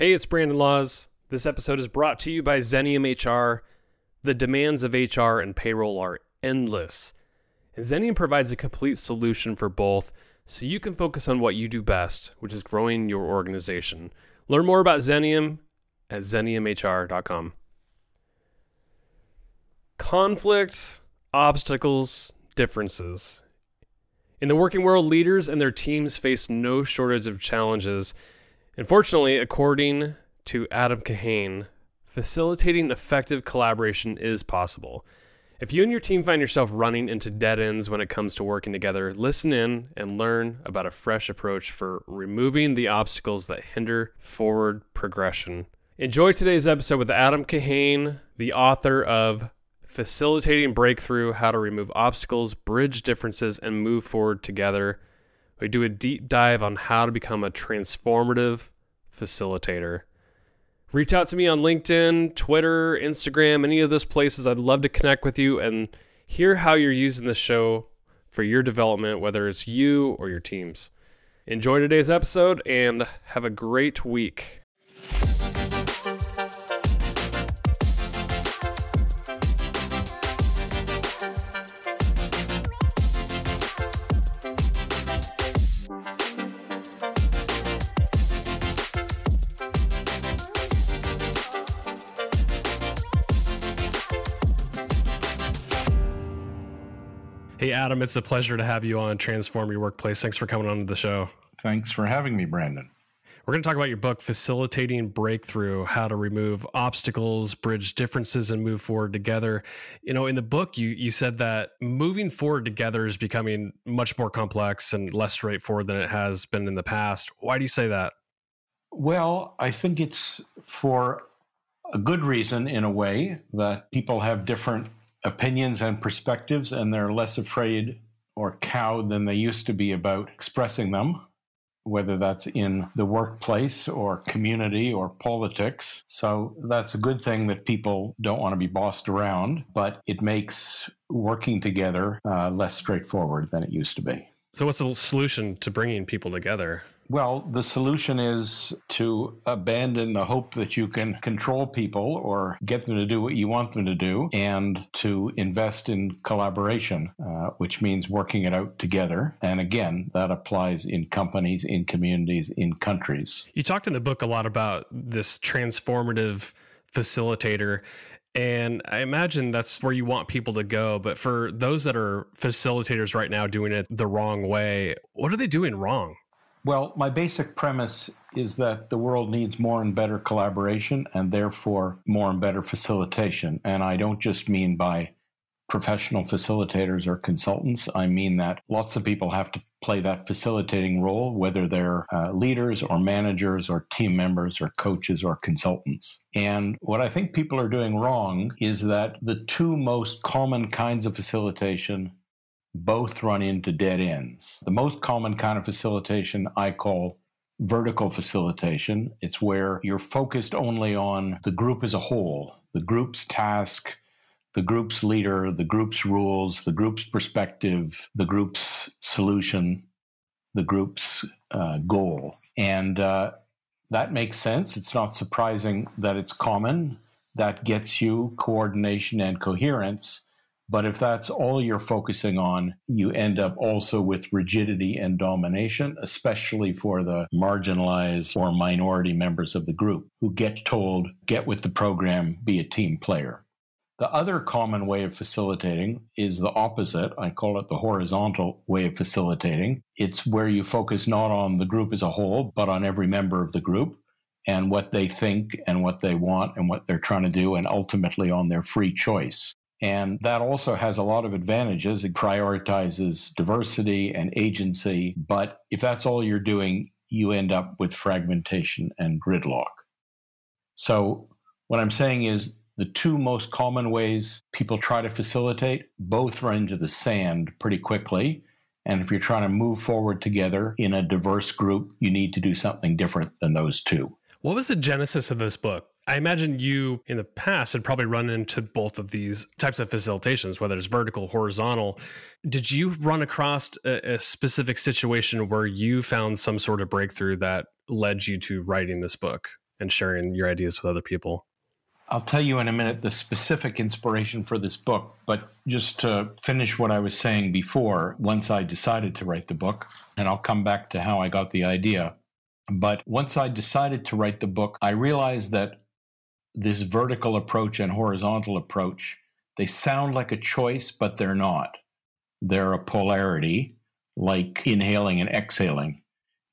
Hey, it's Brandon Laws. This episode is brought to you by Xenium HR. The demands of HR and payroll are endless. And Xenium provides a complete solution for both so you can focus on what you do best, which is growing your organization. Learn more about Xenium at xeniumhr.com. Conflict, obstacles, differences. In the working world, leaders and their teams face no shortage of challenges. Unfortunately, according to Adam Kahane, facilitating effective collaboration is possible. If you and your team find yourself running into dead ends when it comes to working together, listen in and learn about a fresh approach for removing the obstacles that hinder forward progression. Enjoy today's episode with Adam Kahane, the author of Facilitating Breakthrough How to Remove Obstacles, Bridge Differences, and Move Forward Together. We do a deep dive on how to become a transformative facilitator reach out to me on LinkedIn, Twitter, Instagram, any of those places. I'd love to connect with you and hear how you're using the show for your development, whether it's you or your teams. Enjoy today's episode and have a great week. Hey, Adam, it's a pleasure to have you on Transform Your Workplace. Thanks for coming on to the show. Thanks for having me, Brandon. We're going to talk about your book, Facilitating Breakthrough How to Remove Obstacles, Bridge Differences, and Move Forward Together. You know, in the book, you, you said that moving forward together is becoming much more complex and less straightforward than it has been in the past. Why do you say that? Well, I think it's for a good reason, in a way, that people have different opinions and perspectives, and they're less afraid or cowed than they used to be about expressing them, whether that's in the workplace or community or politics. So that's a good thing that people don't want to be bossed around, but it makes working together uh, less straightforward than it used to be. So, what's the solution to bringing people together? Well, the solution is to abandon the hope that you can control people or get them to do what you want them to do and to invest in collaboration, uh, which means working it out together. And again, that applies in companies, in communities, in countries. You talked in the book a lot about this transformative facilitator. And I imagine that's where you want people to go. But for those that are facilitators right now doing it the wrong way, what are they doing wrong? Well, my basic premise is that the world needs more and better collaboration and therefore more and better facilitation. And I don't just mean by professional facilitators or consultants. I mean that lots of people have to play that facilitating role, whether they're uh, leaders or managers or team members or coaches or consultants. And what I think people are doing wrong is that the two most common kinds of facilitation both run into dead ends. The most common kind of facilitation I call vertical facilitation. It's where you're focused only on the group as a whole, the group's task, the group's leader, the group's rules, the group's perspective, the group's solution, the group's uh, goal. And uh, that makes sense. It's not surprising that it's common. That gets you coordination and coherence. But if that's all you're focusing on, you end up also with rigidity and domination, especially for the marginalized or minority members of the group who get told, get with the program, be a team player. The other common way of facilitating is the opposite. I call it the horizontal way of facilitating. It's where you focus not on the group as a whole, but on every member of the group and what they think and what they want and what they're trying to do, and ultimately on their free choice. And that also has a lot of advantages. It prioritizes diversity and agency. But if that's all you're doing, you end up with fragmentation and gridlock. So, what I'm saying is the two most common ways people try to facilitate both run into the sand pretty quickly. And if you're trying to move forward together in a diverse group, you need to do something different than those two. What was the genesis of this book? I imagine you in the past had probably run into both of these types of facilitations, whether it's vertical, or horizontal. Did you run across a, a, specific situation where you found some sort of breakthrough that led you to writing this book? and sharing your ideas with other people. I'll tell you in a minute the specific inspiration for this book, but just to finish what I was saying before, once I decided to write the book, and I'll come back to how I got the idea. But once I decided to write the book, I realized that this vertical approach and horizontal approach, they sound like a choice, but they're not. They're a polarity, like inhaling and exhaling.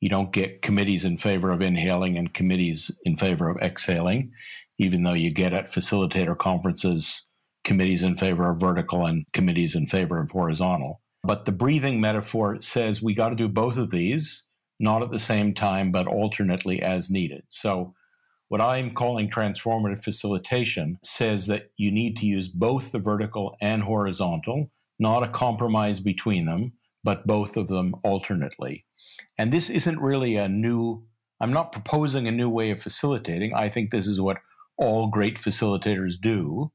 You don't get committees in favor of inhaling and committees in favor of exhaling even though you get at facilitator conferences committees in favor of vertical and committees in favor of horizontal. But the breathing metaphor says we got to do both of these, not at the same time, but alternately as needed. So, what I'm calling transformative facilitation says that you need to use both the vertical and horizontal, not a compromise between them, but both of them alternately. And this isn't really a new, I'm not proposing a new way of facilitating. I think this is what all great facilitators do.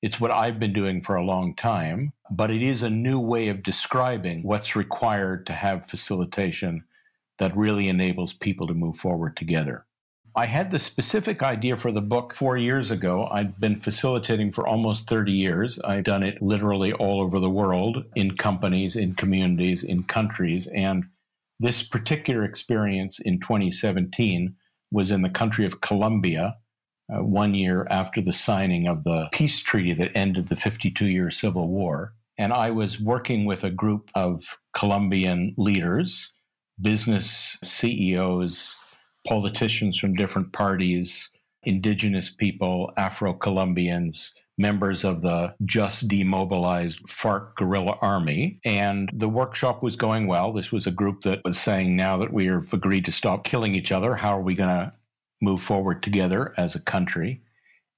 It's what I've been doing for a long time, but it is a new way of describing what's required to have facilitation that really enables people to move forward together. I had the specific idea for the book four years ago. I'd been facilitating for almost 30 years. I've done it literally all over the world in companies, in communities, in countries. And this particular experience in 2017 was in the country of Colombia, uh, one year after the signing of the peace treaty that ended the 52 year civil war. And I was working with a group of Colombian leaders, business CEOs, politicians from different parties, indigenous people, Afro Colombians, members of the just demobilized FARC guerrilla army. And the workshop was going well. This was a group that was saying, now that we have agreed to stop killing each other, how are we going to move forward together as a country.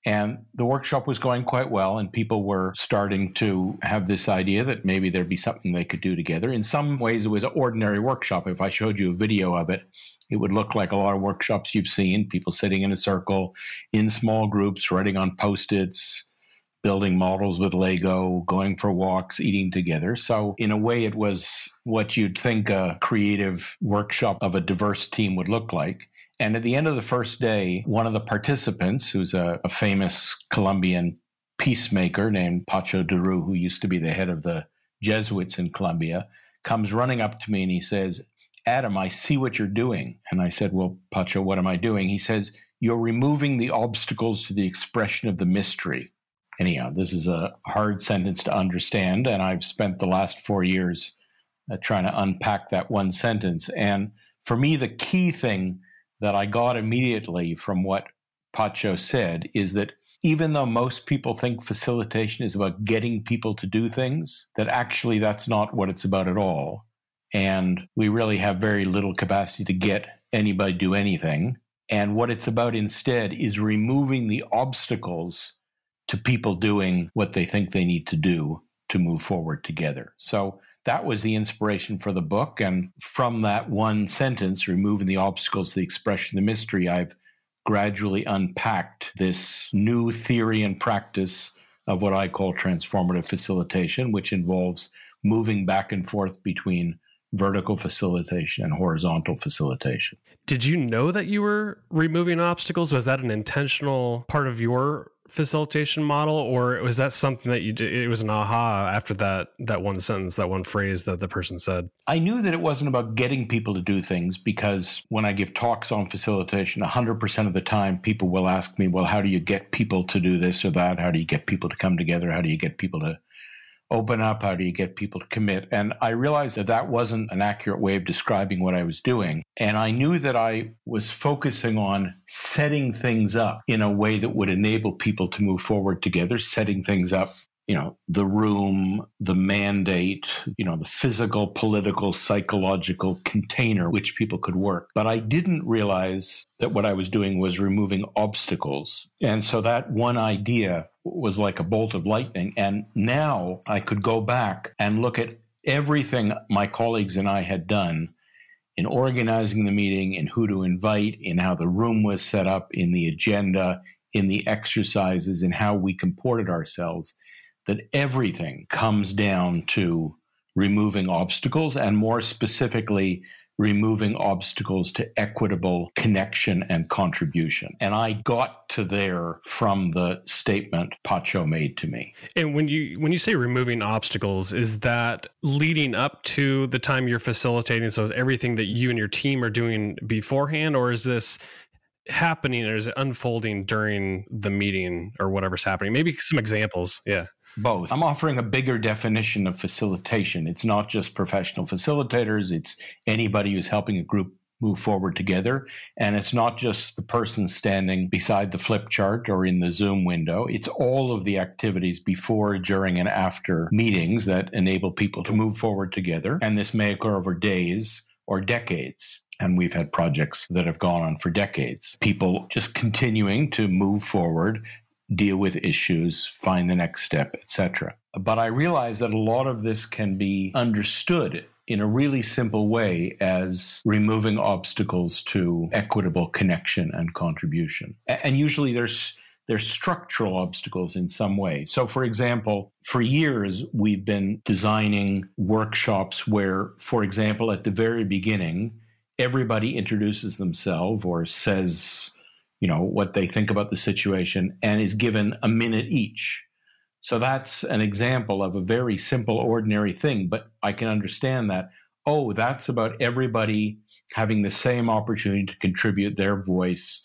And the workshop was going quite well, and people were starting to have this idea that maybe there'd be something they could do together. In some ways, it was an ordinary workshop. If I showed you a video of it, it would look like a lot of workshops you've seen people sitting in a circle in small groups, writing on post its, building models with Lego, going for walks, eating together. So, in a way, it was what you'd think a creative workshop of a diverse team would look like. And at the end of the first day, one of the participants, who's a, a famous Colombian peacemaker named Pacho de Roux, who used to be the head of the Jesuits in Colombia, comes running up to me and he says, Adam, I see what you're doing. And I said, Well, Pacho, what am I doing? He says, You're removing the obstacles to the expression of the mystery. Anyhow, this is a hard sentence to understand. And I've spent the last four years uh, trying to unpack that one sentence. And for me, the key thing that I got immediately from what Pacho said is that even though most people think facilitation is about getting people to do things, that actually that's not what it's about at all. And we really have very little capacity to get anybody to do anything. And what it's about instead is removing the obstacles to people doing what they think they need to do to move forward together. So that was the inspiration for the book. And from that one sentence, removing the obstacles the expression, the mystery, I've gradually unpacked this new theory and practice of what I call transformative facilitation, which involves moving back and forth between vertical facilitation and horizontal facilitation. Did you know that you were removing obstacles? Was that an intentional part of your facilitation model or was that something that you did it was an aha after that that one sentence that one phrase that the person said? I knew that it wasn't about getting people to do things because when i give talks on facilitation 100% of the time people will ask me well how do you get people to do this or that? How do you get people to come together? How do you get people to open up? How do you get people to commit? And I realized that that wasn't an accurate way of describing what I was doing. And I knew that I was focusing on setting things up in a way that would enable people to move forward together, setting things up you know, the room, the mandate, you know, the physical, political, psychological container which people could work. But I didn't realize that what I was doing was removing obstacles. And so that one idea was like a bolt of lightning. And now I could go back and look at everything my colleagues and I had done in organizing the meeting, in who to invite, in how the room was set up, in the agenda, in the exercises, in how we comported ourselves that everything comes down to removing obstacles and more specifically removing obstacles to equitable connection and contribution. And I got to there from the statement Pacho made to me. And when you when you say removing obstacles, is that leading up to the time you're facilitating? So is everything that you and your team are doing beforehand, or is this happening or is it unfolding during the meeting or whatever's happening? Maybe some examples. Yeah. Both. I'm offering a bigger definition of facilitation. It's not just professional facilitators, it's anybody who's helping a group move forward together. And it's not just the person standing beside the flip chart or in the Zoom window. It's all of the activities before, during, and after meetings that enable people to move forward together. And this may occur over days or decades. And we've had projects that have gone on for decades. People just continuing to move forward deal with issues, find the next step, etc. But I realize that a lot of this can be understood in a really simple way as removing obstacles to equitable connection and contribution. And usually there's there's structural obstacles in some way. So, for example, for years, we've been designing workshops where, for example, at the very beginning, everybody introduces themselves or says you know, what they think about the situation and is given a minute each. So that's an example of a very simple, ordinary thing. But I can understand that, oh, that's about everybody having the same opportunity to contribute their voice,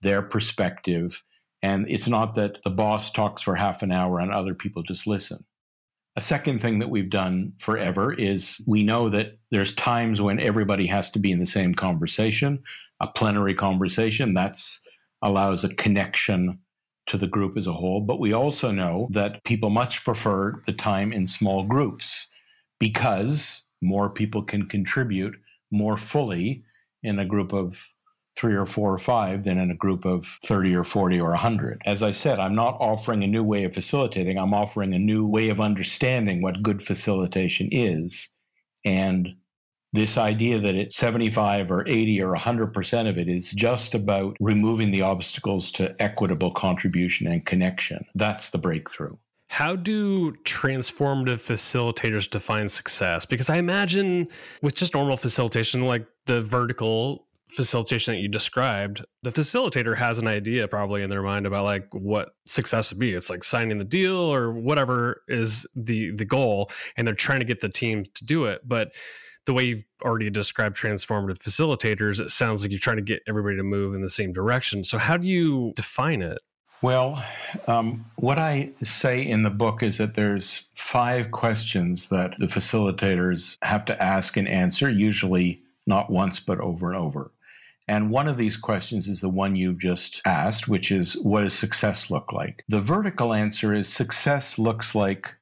their perspective. And it's not that the boss talks for half an hour and other people just listen. A second thing that we've done forever is we know that there's times when everybody has to be in the same conversation, a plenary conversation. That's allows a connection to the group as a whole. But we also know that people much prefer the time in small groups because more people can contribute more fully in a group of three or four or five than in a group of 30 or 40 or 100. As I said, I'm not offering a new way of facilitating, I'm offering a new way of understanding what good facilitation is. And this idea that it's 75 or 80 or 100% of it is just about removing the obstacles to equitable contribution and connection. That's the breakthrough. How do transformative facilitators define success? Because I imagine with just normal facilitation, like the vertical facilitation that you described, the facilitator has an idea probably in their mind about like what success would be. It's like signing the deal or whatever is the the goal, and they're trying to get the team to do it. But the way you've already described transformative facilitators, it sounds like you're trying to get everybody to move in the same direction. So, how do you define it? Well, um, what I say in the book is that there's five questions that the facilitators have to ask and answer, usually not once, but over and over. And one of these questions is the one you've just asked, which is what does success look like? The vertical answer is success looks like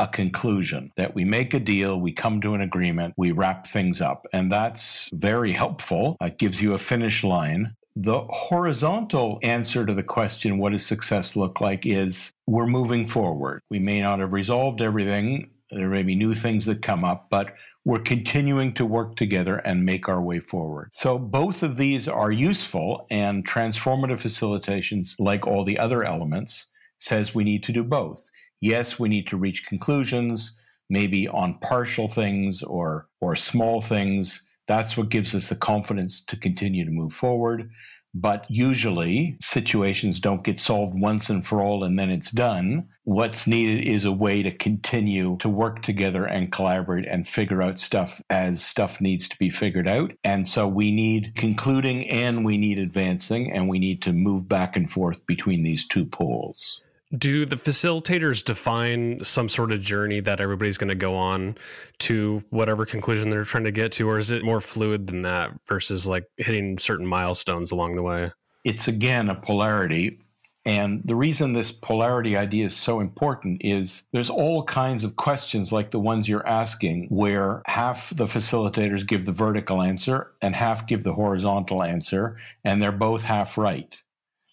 a conclusion that we make a deal, we come to an agreement, we wrap things up. And that's very helpful. It gives you a finish line. The horizontal answer to the question, what does success look like, is we're moving forward. We may not have resolved everything. There may be new things that come up, but we're continuing to work together and make our way forward. So both of these are useful and transformative facilitations, like all the other elements, says we need to do both yes, we need to reach conclusions, maybe on partial things or, or small things. That's what gives us the confidence to continue to move forward. But usually situations don't get solved once and for all and then it's done. What's needed is a way to continue to work together and collaborate and figure out stuff as stuff needs to be figured out. And so we need concluding and we need advancing and we need to move back and forth between these two poles. Do the facilitators define some sort of journey that everybody's going to go on to whatever conclusion they're trying to get to, or is it more fluid than that versus like hitting certain milestones along the way? It's again a polarity. And the reason this polarity idea is so important is there's all kinds of questions like the ones you're asking, where half the facilitators give the vertical answer and half give the horizontal answer, and they're both half right.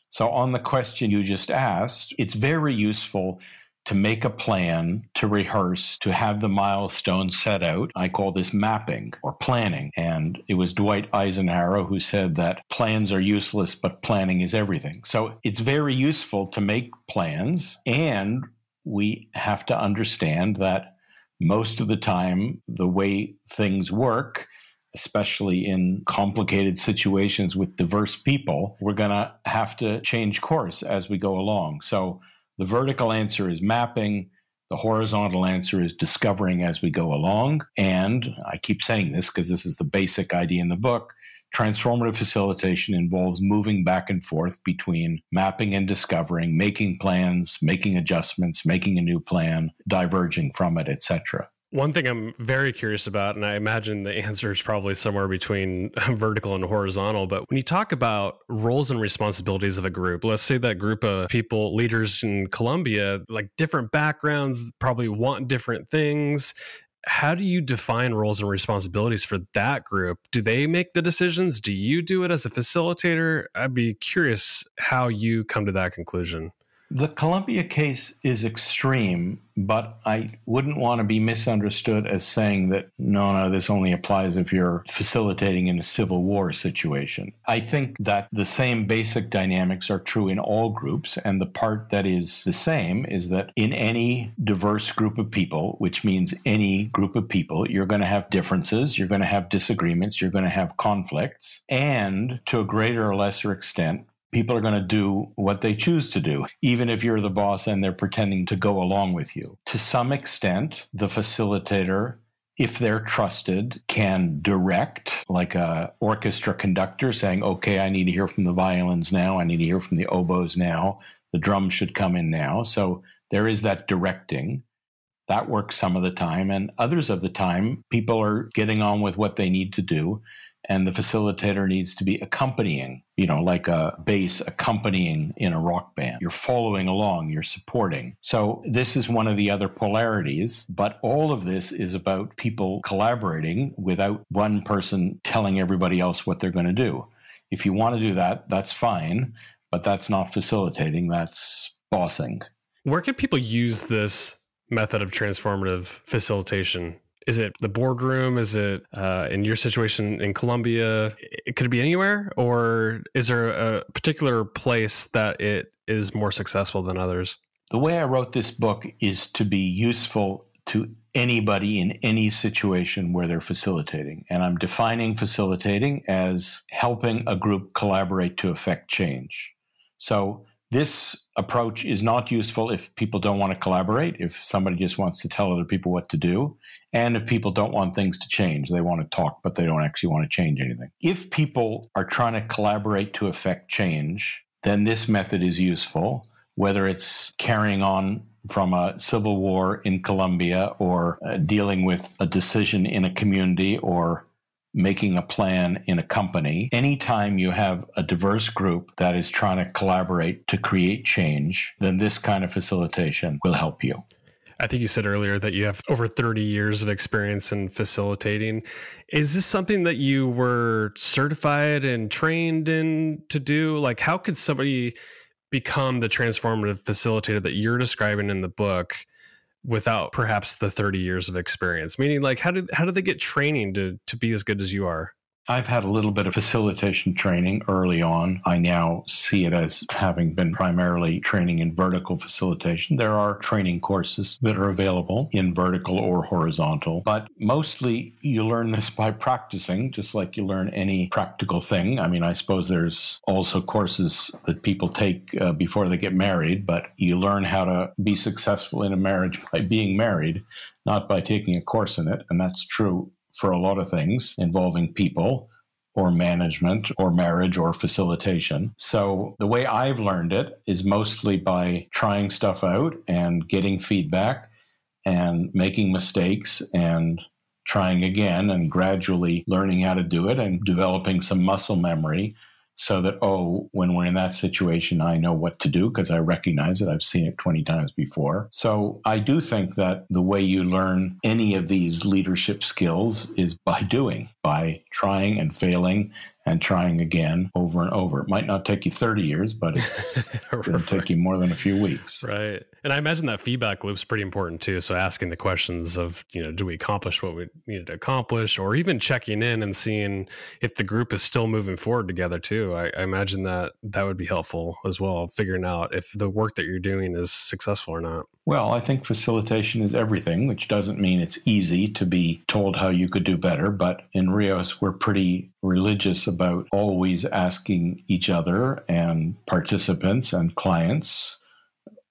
So, on the question you just asked, it's very useful to make a plan, to rehearse, to have the milestones set out. I call this mapping or planning. And it was Dwight Eisenhower who said that plans are useless, but planning is everything. So it's very useful to make plans. And we have to understand that most of the time, the way things work, especially in complicated situations with diverse people, we're going to have to change course as we go along. So the vertical answer is mapping. The horizontal answer is discovering as we go along. And I keep saying this because this is the basic idea in the book. Transformative facilitation involves moving back and forth between mapping and discovering, making plans, making adjustments, making a new plan, diverging from it, etc. One thing I'm very curious about, and I imagine the answer is probably somewhere between um, vertical and horizontal, but when you talk about roles and responsibilities of a group, let's say that group of people, leaders in Colombia, like different backgrounds, probably want different things. How do you define roles and responsibilities for that group? Do they make the decisions? Do you do it as a facilitator? I'd be curious how you come to that conclusion. The Colombia case is extreme, but I wouldn't want to be misunderstood as saying that no, no, this only applies if you're facilitating in a civil war situation. I think that the same basic dynamics are true in all groups, and the part that is the same is that in any diverse group of people, which means any group of people, you're going to have differences, you're going to have disagreements, you're going to have conflicts, and to a greater or lesser extent, people are going to do what they choose to do, even if you're the boss and they're pretending to go along with you. To some extent, the facilitator if they're trusted, can direct like a orchestra conductor saying, okay, I need to hear from the violins now. I need to hear from the oboes now. The drums should come in now. So there is that directing. That works some of the time. And others of the time, people are getting on with what they need to do and the facilitator needs to be accompanying, you know, like a bass accompanying in a rock band. You're following along, you're supporting. So this is one of the other polarities, but all of this is about people collaborating without one person telling everybody else what they're going to do. If you want to do that, that's fine, but that's not facilitating, that's bossing. Where can people use this method of transformative facilitation is it the boardroom? Is it uh, in your situation in Colombia? It, could it be anywhere, or is there a particular place that it is more successful than others? The way I wrote this book is to be useful to anybody in any situation where they're facilitating. And I'm defining facilitating as helping a group collaborate to affect change. So this approach is not useful if people don't want to collaborate, if somebody just wants to tell other people what to do, and if people don't want things to change. They want to talk, but they don't actually want to change anything. If people are trying to collaborate to affect change, then this method is useful, whether it's carrying on from a civil war in Colombia or uh, dealing with a decision in a community or making a plan in a company. Anytime you have a diverse group that is trying to collaborate to create change, then this kind of facilitation will help you. I think you said earlier that you have over 30 years of experience in facilitating. Is this something that you were certified and trained in to do? Like, how could somebody become the transformative facilitator that you're describing in the book? Without perhaps the 30 years of experience? Meaning like how did how do they get training to to be as good as you are I've had a little bit of facilitation training early on. I now see it as having been primarily training in vertical facilitation. There are training courses that are available in vertical or horizontal, but mostly you learn this by practicing, just like you learn any practical thing. I mean, I suppose there's also courses that people take uh, before they get married, but you learn how to be successful in a marriage by being married, not by taking a course in it. And that's true for a lot of things involving people or management or marriage or facilitation. So the way I've learned it is mostly by trying stuff out and getting feedback and making mistakes and trying again and gradually learning how to do it and developing some muscle memory so that, oh, when we're in that situation, I know what to do because I recognize it. I've seen it 20 times before. So I do think that the way you learn any of these leadership skills is by doing, by trying and failing and trying again over and over. It might not take you 30 years, but it'll take you more than a few weeks. Right. And I imagine that feedback loop's pretty important too. So asking the questions of, you know, do we accomplish what we needed to accomplish or even checking in and seeing if the group is still moving forward together too. I, I imagine that that would be helpful as well, figuring out if the work that you're doing is successful or not. Well, I think facilitation is everything, which doesn't mean it's easy to be told how you could do better. But in Reos, we're pretty religious about always asking each other and participants and clients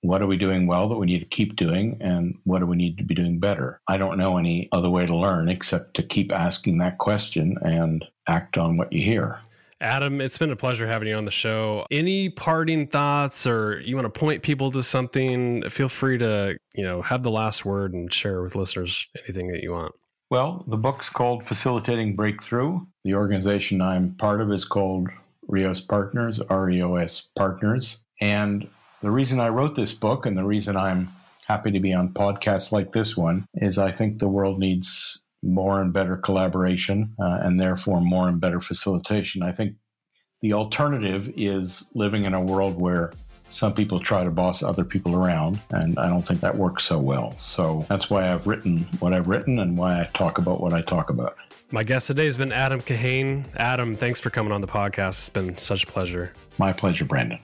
what are we doing well that we need to keep doing and what do we need to be doing better i don't know any other way to learn except to keep asking that question and act on what you hear Adam, it's been a pleasure having you on the show. Any parting thoughts or you want to point people to something, feel free to, you know, have the last word and share with listeners anything that you want. Well, the book's called Facilitating Breakthrough. The organization I'm part of is called Reos Partners, R E O S Partners. And the reason I wrote this book and the reason I'm happy to be on podcasts like this one is I think the world needs more and better collaboration uh, and therefore more and better facilitation. I think the alternative is living in a world where some people try to boss other people around, and I don't think that works so well. So that's why I've written what I've written and why I talk about what I talk about. My guest today has been Adam Kahane. Adam, thanks for coming on the podcast. It's been such a pleasure. My pleasure, Brandon.